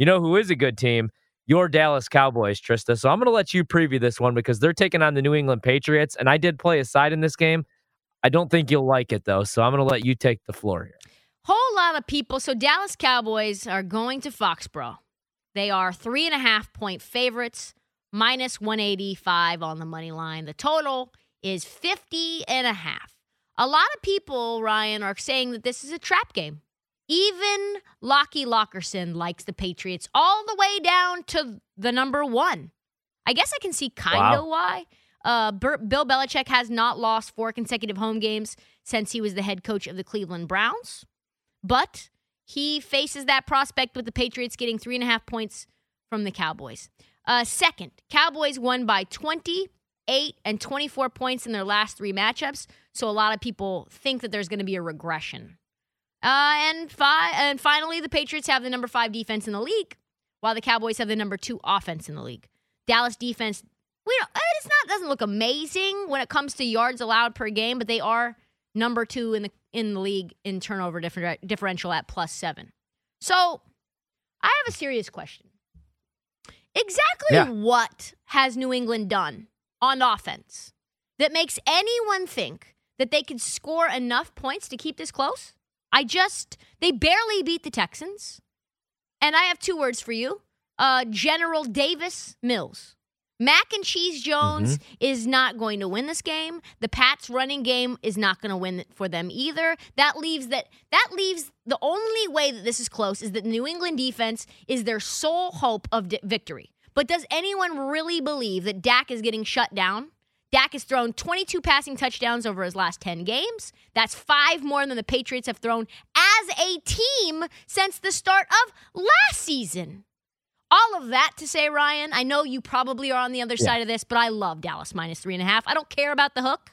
You know who is a good team? Your Dallas Cowboys, Trista. So I'm going to let you preview this one because they're taking on the New England Patriots. And I did play a side in this game. I don't think you'll like it, though. So I'm going to let you take the floor here. Whole lot of people. So Dallas Cowboys are going to Foxborough. They are three and a half point favorites, minus 185 on the money line. The total is 50 and a half. A lot of people, Ryan, are saying that this is a trap game. Even Lockie Lockerson likes the Patriots all the way down to the number one. I guess I can see kind of wow. why. Uh, Bill Belichick has not lost four consecutive home games since he was the head coach of the Cleveland Browns, but he faces that prospect with the Patriots getting three and a half points from the Cowboys. Uh, second, Cowboys won by 28 and 24 points in their last three matchups. So a lot of people think that there's going to be a regression. Uh, and, fi- and finally, the Patriots have the number five defense in the league, while the Cowboys have the number two offense in the league. Dallas defense, we don't, it's not doesn't look amazing when it comes to yards allowed per game, but they are number two in the in the league in turnover differ- differential at plus seven. So I have a serious question. Exactly yeah. what has New England done on offense that makes anyone think that they could score enough points to keep this close? I just, they barely beat the Texans. And I have two words for you uh, General Davis Mills. Mac and Cheese Jones mm-hmm. is not going to win this game. The Pats running game is not going to win for them either. That leaves that that leaves the only way that this is close is that New England defense is their sole hope of victory. But does anyone really believe that Dak is getting shut down? Dak has thrown 22 passing touchdowns over his last 10 games. That's five more than the Patriots have thrown as a team since the start of last season. All of that to say, Ryan, I know you probably are on the other yeah. side of this, but I love Dallas minus three and a half. I don't care about the hook.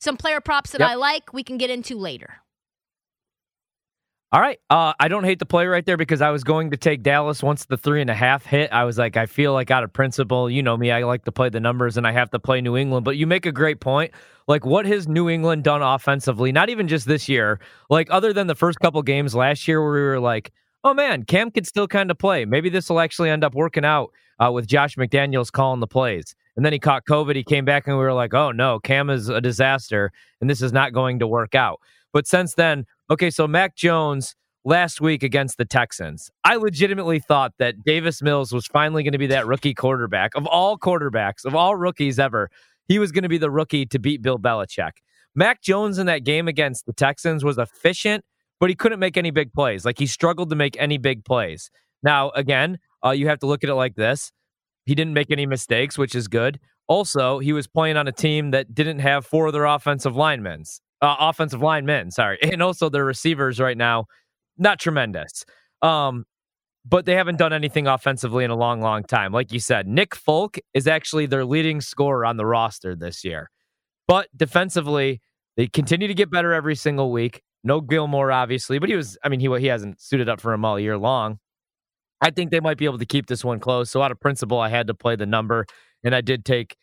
Some player props that yep. I like, we can get into later. All right. Uh, I don't hate the play right there because I was going to take Dallas once the three and a half hit. I was like, I feel like out of principle, you know me, I like to play the numbers and I have to play New England. But you make a great point. Like, what has New England done offensively? Not even just this year, like, other than the first couple games last year where we were like, oh man, Cam could still kind of play. Maybe this will actually end up working out uh, with Josh McDaniels calling the plays. And then he caught COVID. He came back and we were like, oh no, Cam is a disaster and this is not going to work out. But since then, okay, so Mac Jones last week against the Texans. I legitimately thought that Davis Mills was finally going to be that rookie quarterback of all quarterbacks, of all rookies ever. He was going to be the rookie to beat Bill Belichick. Mac Jones in that game against the Texans was efficient, but he couldn't make any big plays. Like he struggled to make any big plays. Now, again, uh, you have to look at it like this. He didn't make any mistakes, which is good. Also, he was playing on a team that didn't have four of their offensive linemen, uh, offensive linemen, sorry, and also their receivers right now not tremendous. Um, but they haven't done anything offensively in a long, long time. Like you said, Nick Folk is actually their leading scorer on the roster this year. But defensively, they continue to get better every single week. No Gilmore, obviously, but he was, I mean, he, he hasn't suited up for him all year long. I think they might be able to keep this one close. So, out of principle, I had to play the number, and I did take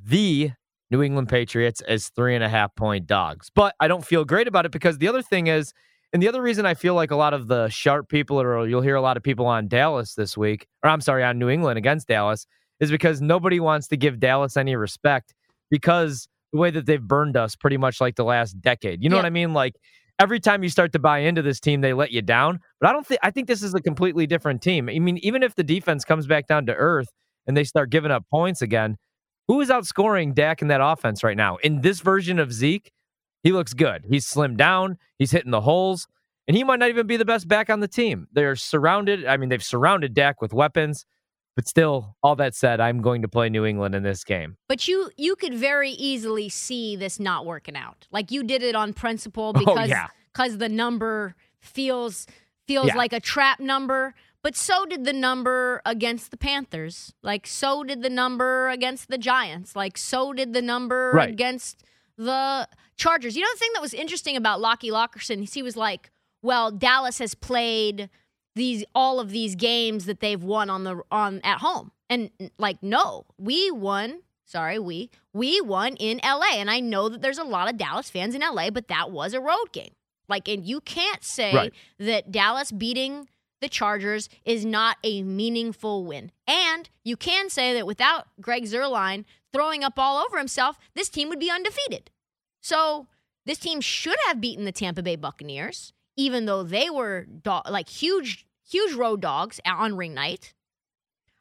the New England Patriots as three and a half point dogs. But I don't feel great about it because the other thing is, and the other reason I feel like a lot of the sharp people, or you'll hear a lot of people on Dallas this week, or I'm sorry, on New England against Dallas, is because nobody wants to give Dallas any respect because the way that they've burned us pretty much like the last decade. You know yeah. what I mean? Like every time you start to buy into this team, they let you down. But I don't think I think this is a completely different team. I mean, even if the defense comes back down to earth and they start giving up points again, who is outscoring Dak in that offense right now? In this version of Zeke, he looks good. He's slimmed down. He's hitting the holes, and he might not even be the best back on the team. They're surrounded. I mean, they've surrounded Dak with weapons. But still, all that said, I'm going to play New England in this game. But you you could very easily see this not working out. Like you did it on principle oh, because oh, yeah. cause the number feels feels yeah. like a trap number. But so did the number against the Panthers. Like so did the number against the Giants. Like so did the number right. against the Chargers. You know the thing that was interesting about Lockie Lockerson? He was like, well, Dallas has played these all of these games that they've won on the on at home. And like, no, we won. Sorry, we we won in LA. And I know that there's a lot of Dallas fans in LA, but that was a road game. Like, and you can't say right. that Dallas beating the Chargers is not a meaningful win. And you can say that without Greg Zuerlein throwing up all over himself, this team would be undefeated. So this team should have beaten the Tampa Bay Buccaneers, even though they were do- like huge, huge road dogs on ring night.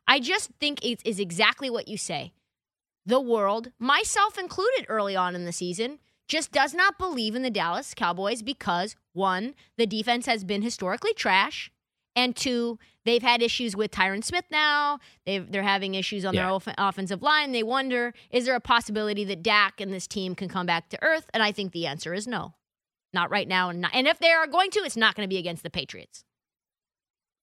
I just think it is exactly what you say. The world, myself included early on in the season, just does not believe in the Dallas Cowboys because one, the defense has been historically trash, and two, they've had issues with Tyron Smith now. they are having issues on yeah. their off- offensive line. They wonder, is there a possibility that Dak and this team can come back to earth? And I think the answer is no. Not right now. And, not, and if they are going to, it's not going to be against the Patriots.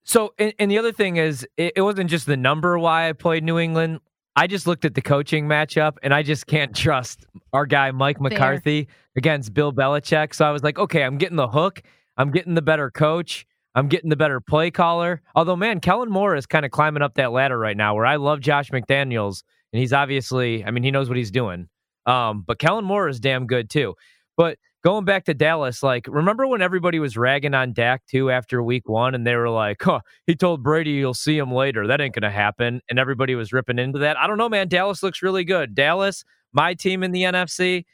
So, and, and the other thing is, it, it wasn't just the number why I played New England. I just looked at the coaching matchup and I just can't trust our guy Mike McCarthy Fair. against Bill Belichick. So I was like, okay, I'm getting the hook. I'm getting the better coach. I'm getting the better play caller. Although, man, Kellen Moore is kind of climbing up that ladder right now where I love Josh McDaniels and he's obviously, I mean, he knows what he's doing. Um, but Kellen Moore is damn good too. But going back to Dallas, like, remember when everybody was ragging on Dak too after week one and they were like, huh, he told Brady you'll see him later. That ain't going to happen. And everybody was ripping into that. I don't know, man. Dallas looks really good. Dallas, my team in the NFC,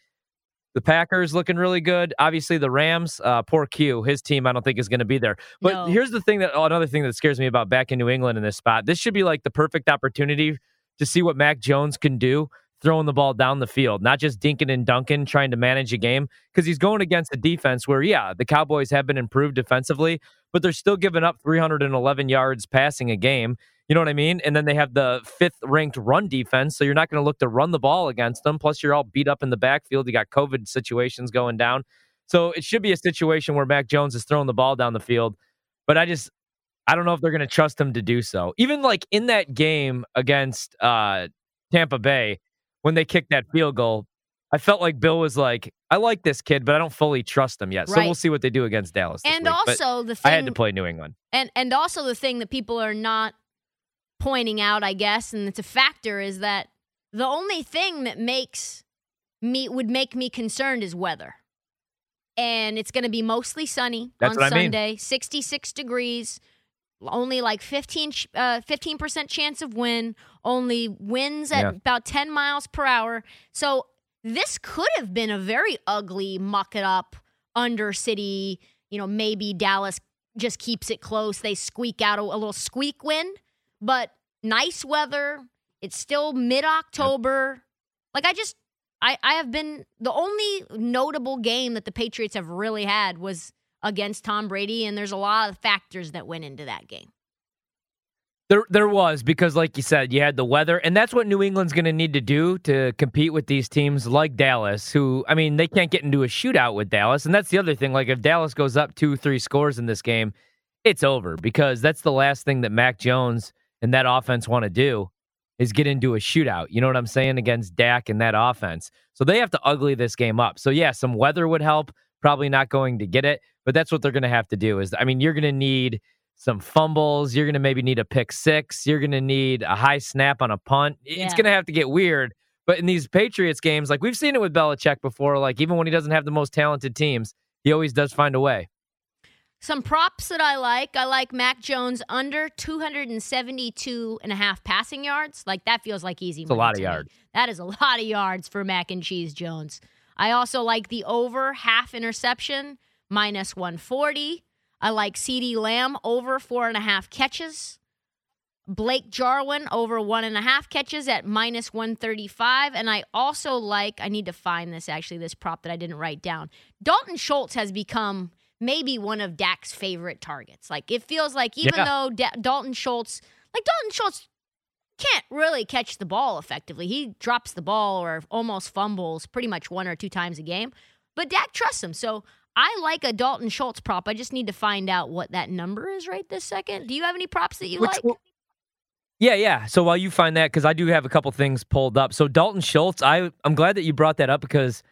the Packers looking really good. Obviously, the Rams, uh, poor Q, his team, I don't think is going to be there. But no. here's the thing that oh, another thing that scares me about back in New England in this spot. This should be like the perfect opportunity to see what Mac Jones can do throwing the ball down the field, not just dinking and dunking, trying to manage a game. Because he's going against a defense where, yeah, the Cowboys have been improved defensively, but they're still giving up 311 yards passing a game. You know what I mean? And then they have the fifth ranked run defense. So you're not going to look to run the ball against them. Plus, you're all beat up in the backfield. You got COVID situations going down. So it should be a situation where Mac Jones is throwing the ball down the field. But I just, I don't know if they're going to trust him to do so. Even like in that game against uh, Tampa Bay, when they kicked that field goal, I felt like Bill was like, I like this kid, but I don't fully trust him yet. So we'll see what they do against Dallas. and week. also but the thing, I had to play New England. And and also the thing that people are not pointing out, I guess, and it's a factor, is that the only thing that makes me would make me concerned is weather. And it's going to be mostly sunny That's on Sunday, I mean. 66 degrees only like 15 uh, 15% chance of wind, only winds at yeah. about 10 miles per hour. So this could have been a very ugly muck it up under city, you know, maybe Dallas just keeps it close. They squeak out a, a little squeak win, but nice weather. It's still mid-October. Yep. Like I just I I have been the only notable game that the Patriots have really had was against Tom Brady, and there's a lot of factors that went into that game. There, there was because, like you said, you had the weather, and that's what New England's going to need to do to compete with these teams like Dallas. Who, I mean, they can't get into a shootout with Dallas, and that's the other thing. Like, if Dallas goes up two, three scores in this game, it's over because that's the last thing that Mac Jones and that offense want to do is get into a shootout. You know what I'm saying against Dak and that offense. So they have to ugly this game up. So yeah, some weather would help. Probably not going to get it, but that's what they're going to have to do. Is I mean, you're going to need some fumbles. You're going to maybe need a pick six. You're going to need a high snap on a punt. Yeah. It's going to have to get weird. But in these Patriots games, like we've seen it with Belichick before, like even when he doesn't have the most talented teams, he always does find a way. Some props that I like. I like Mac Jones under 272 and a half passing yards. Like that feels like easy. It's a lot of yards. That is a lot of yards for Mac and Cheese Jones. I also like the over half interception, minus 140. I like CeeDee Lamb over four and a half catches. Blake Jarwin over one and a half catches at minus 135. And I also like, I need to find this actually, this prop that I didn't write down. Dalton Schultz has become maybe one of Dak's favorite targets. Like it feels like even yeah. though da- Dalton Schultz, like Dalton Schultz can't really catch the ball effectively. He drops the ball or almost fumbles pretty much one or two times a game. But Dak trusts him. So I like a Dalton Schultz prop. I just need to find out what that number is right this second. Do you have any props that you Which, like? Yeah, yeah. So while you find that, because I do have a couple things pulled up. So Dalton Schultz, I I'm glad that you brought that up because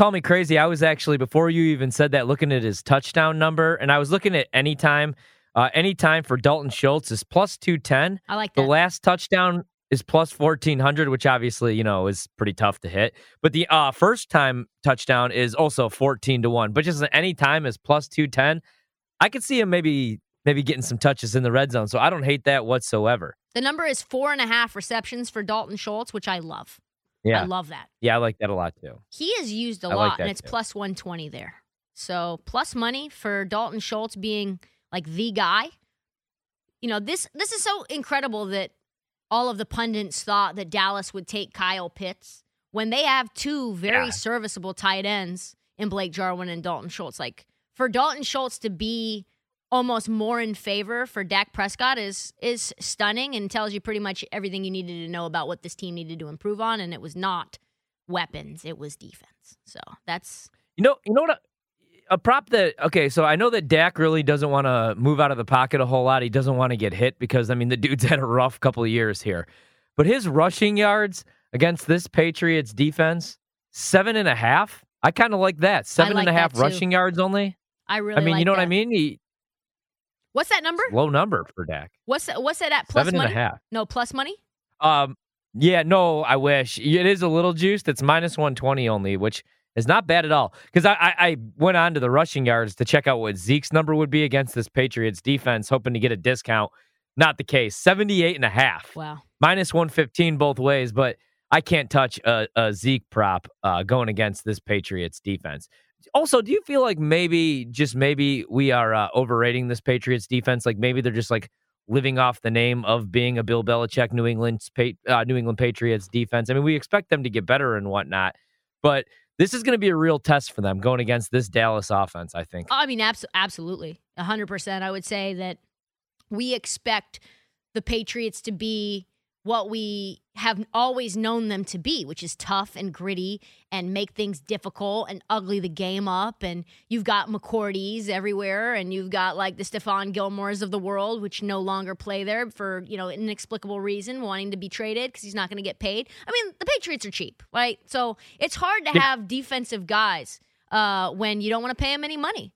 call me crazy. I was actually before you even said that looking at his touchdown number, and I was looking at anytime uh, anytime for Dalton Schultz is plus 210. I like that. The last touchdown is plus 1400, which obviously, you know, is pretty tough to hit. But the uh, first time touchdown is also 14 to 1. But just any time is plus 210. I could see him maybe maybe getting some touches in the red zone. So I don't hate that whatsoever. The number is four and a half receptions for Dalton Schultz, which I love. Yeah. I love that. Yeah, I like that a lot too. He is used a I lot, that and it's plus 120 there. So plus money for Dalton Schultz being like the guy. You know, this this is so incredible that all of the pundits thought that Dallas would take Kyle Pitts when they have two very Yeah. serviceable tight ends in Blake Jarwin and Dalton Schultz. Like for Dalton Schultz to be almost more in favor for Dak Prescott is is stunning and tells you pretty much everything you needed to know about what this team needed to improve on. And it was not weapons; it was defense. So that's You know, you know what? A prop that okay, so I know that Dak really doesn't want to move out of the pocket a whole lot. He doesn't want to get hit because I mean the dude's had a rough couple of years here. But his rushing yards against this Patriots defense, seven and a half. I kind of like that. Seven and a half rushing yards only. I really. I mean, like you know what I mean? He, What's that number? low number for Dak. What's that, what's that at? Plus Seven and a half. No, plus money. Um, yeah, no, I wish it is a little juiced. It's minus one twenty only, which is not bad at all. Because I, I I went on to the rushing yards to check out what Zeke's number would be against this Patriots defense, hoping to get a discount. Not the case. 78 and a half. Wow. Minus 115 both ways, but I can't touch a, a Zeke prop uh, going against this Patriots defense. Also, do you feel like maybe, just maybe, we are uh, overrating this Patriots defense? Like maybe they're just like living off the name of being a Bill Belichick New England uh, New England Patriots defense. I mean, we expect them to get better and whatnot, but this is going to be a real test for them going against this Dallas offense. I think. I mean, abs- absolutely, hundred percent. I would say that we expect the Patriots to be what we have always known them to be, which is tough and gritty and make things difficult and ugly the game up. And you've got McCourties everywhere, and you've got like the Stephon Gilmores of the world, which no longer play there for you know inexplicable reason, wanting to be traded because he's not going to get paid. I mean, the Patriots are cheap, right? So it's hard to Yeah. have defensive guys uh, when you don't want to pay them any money.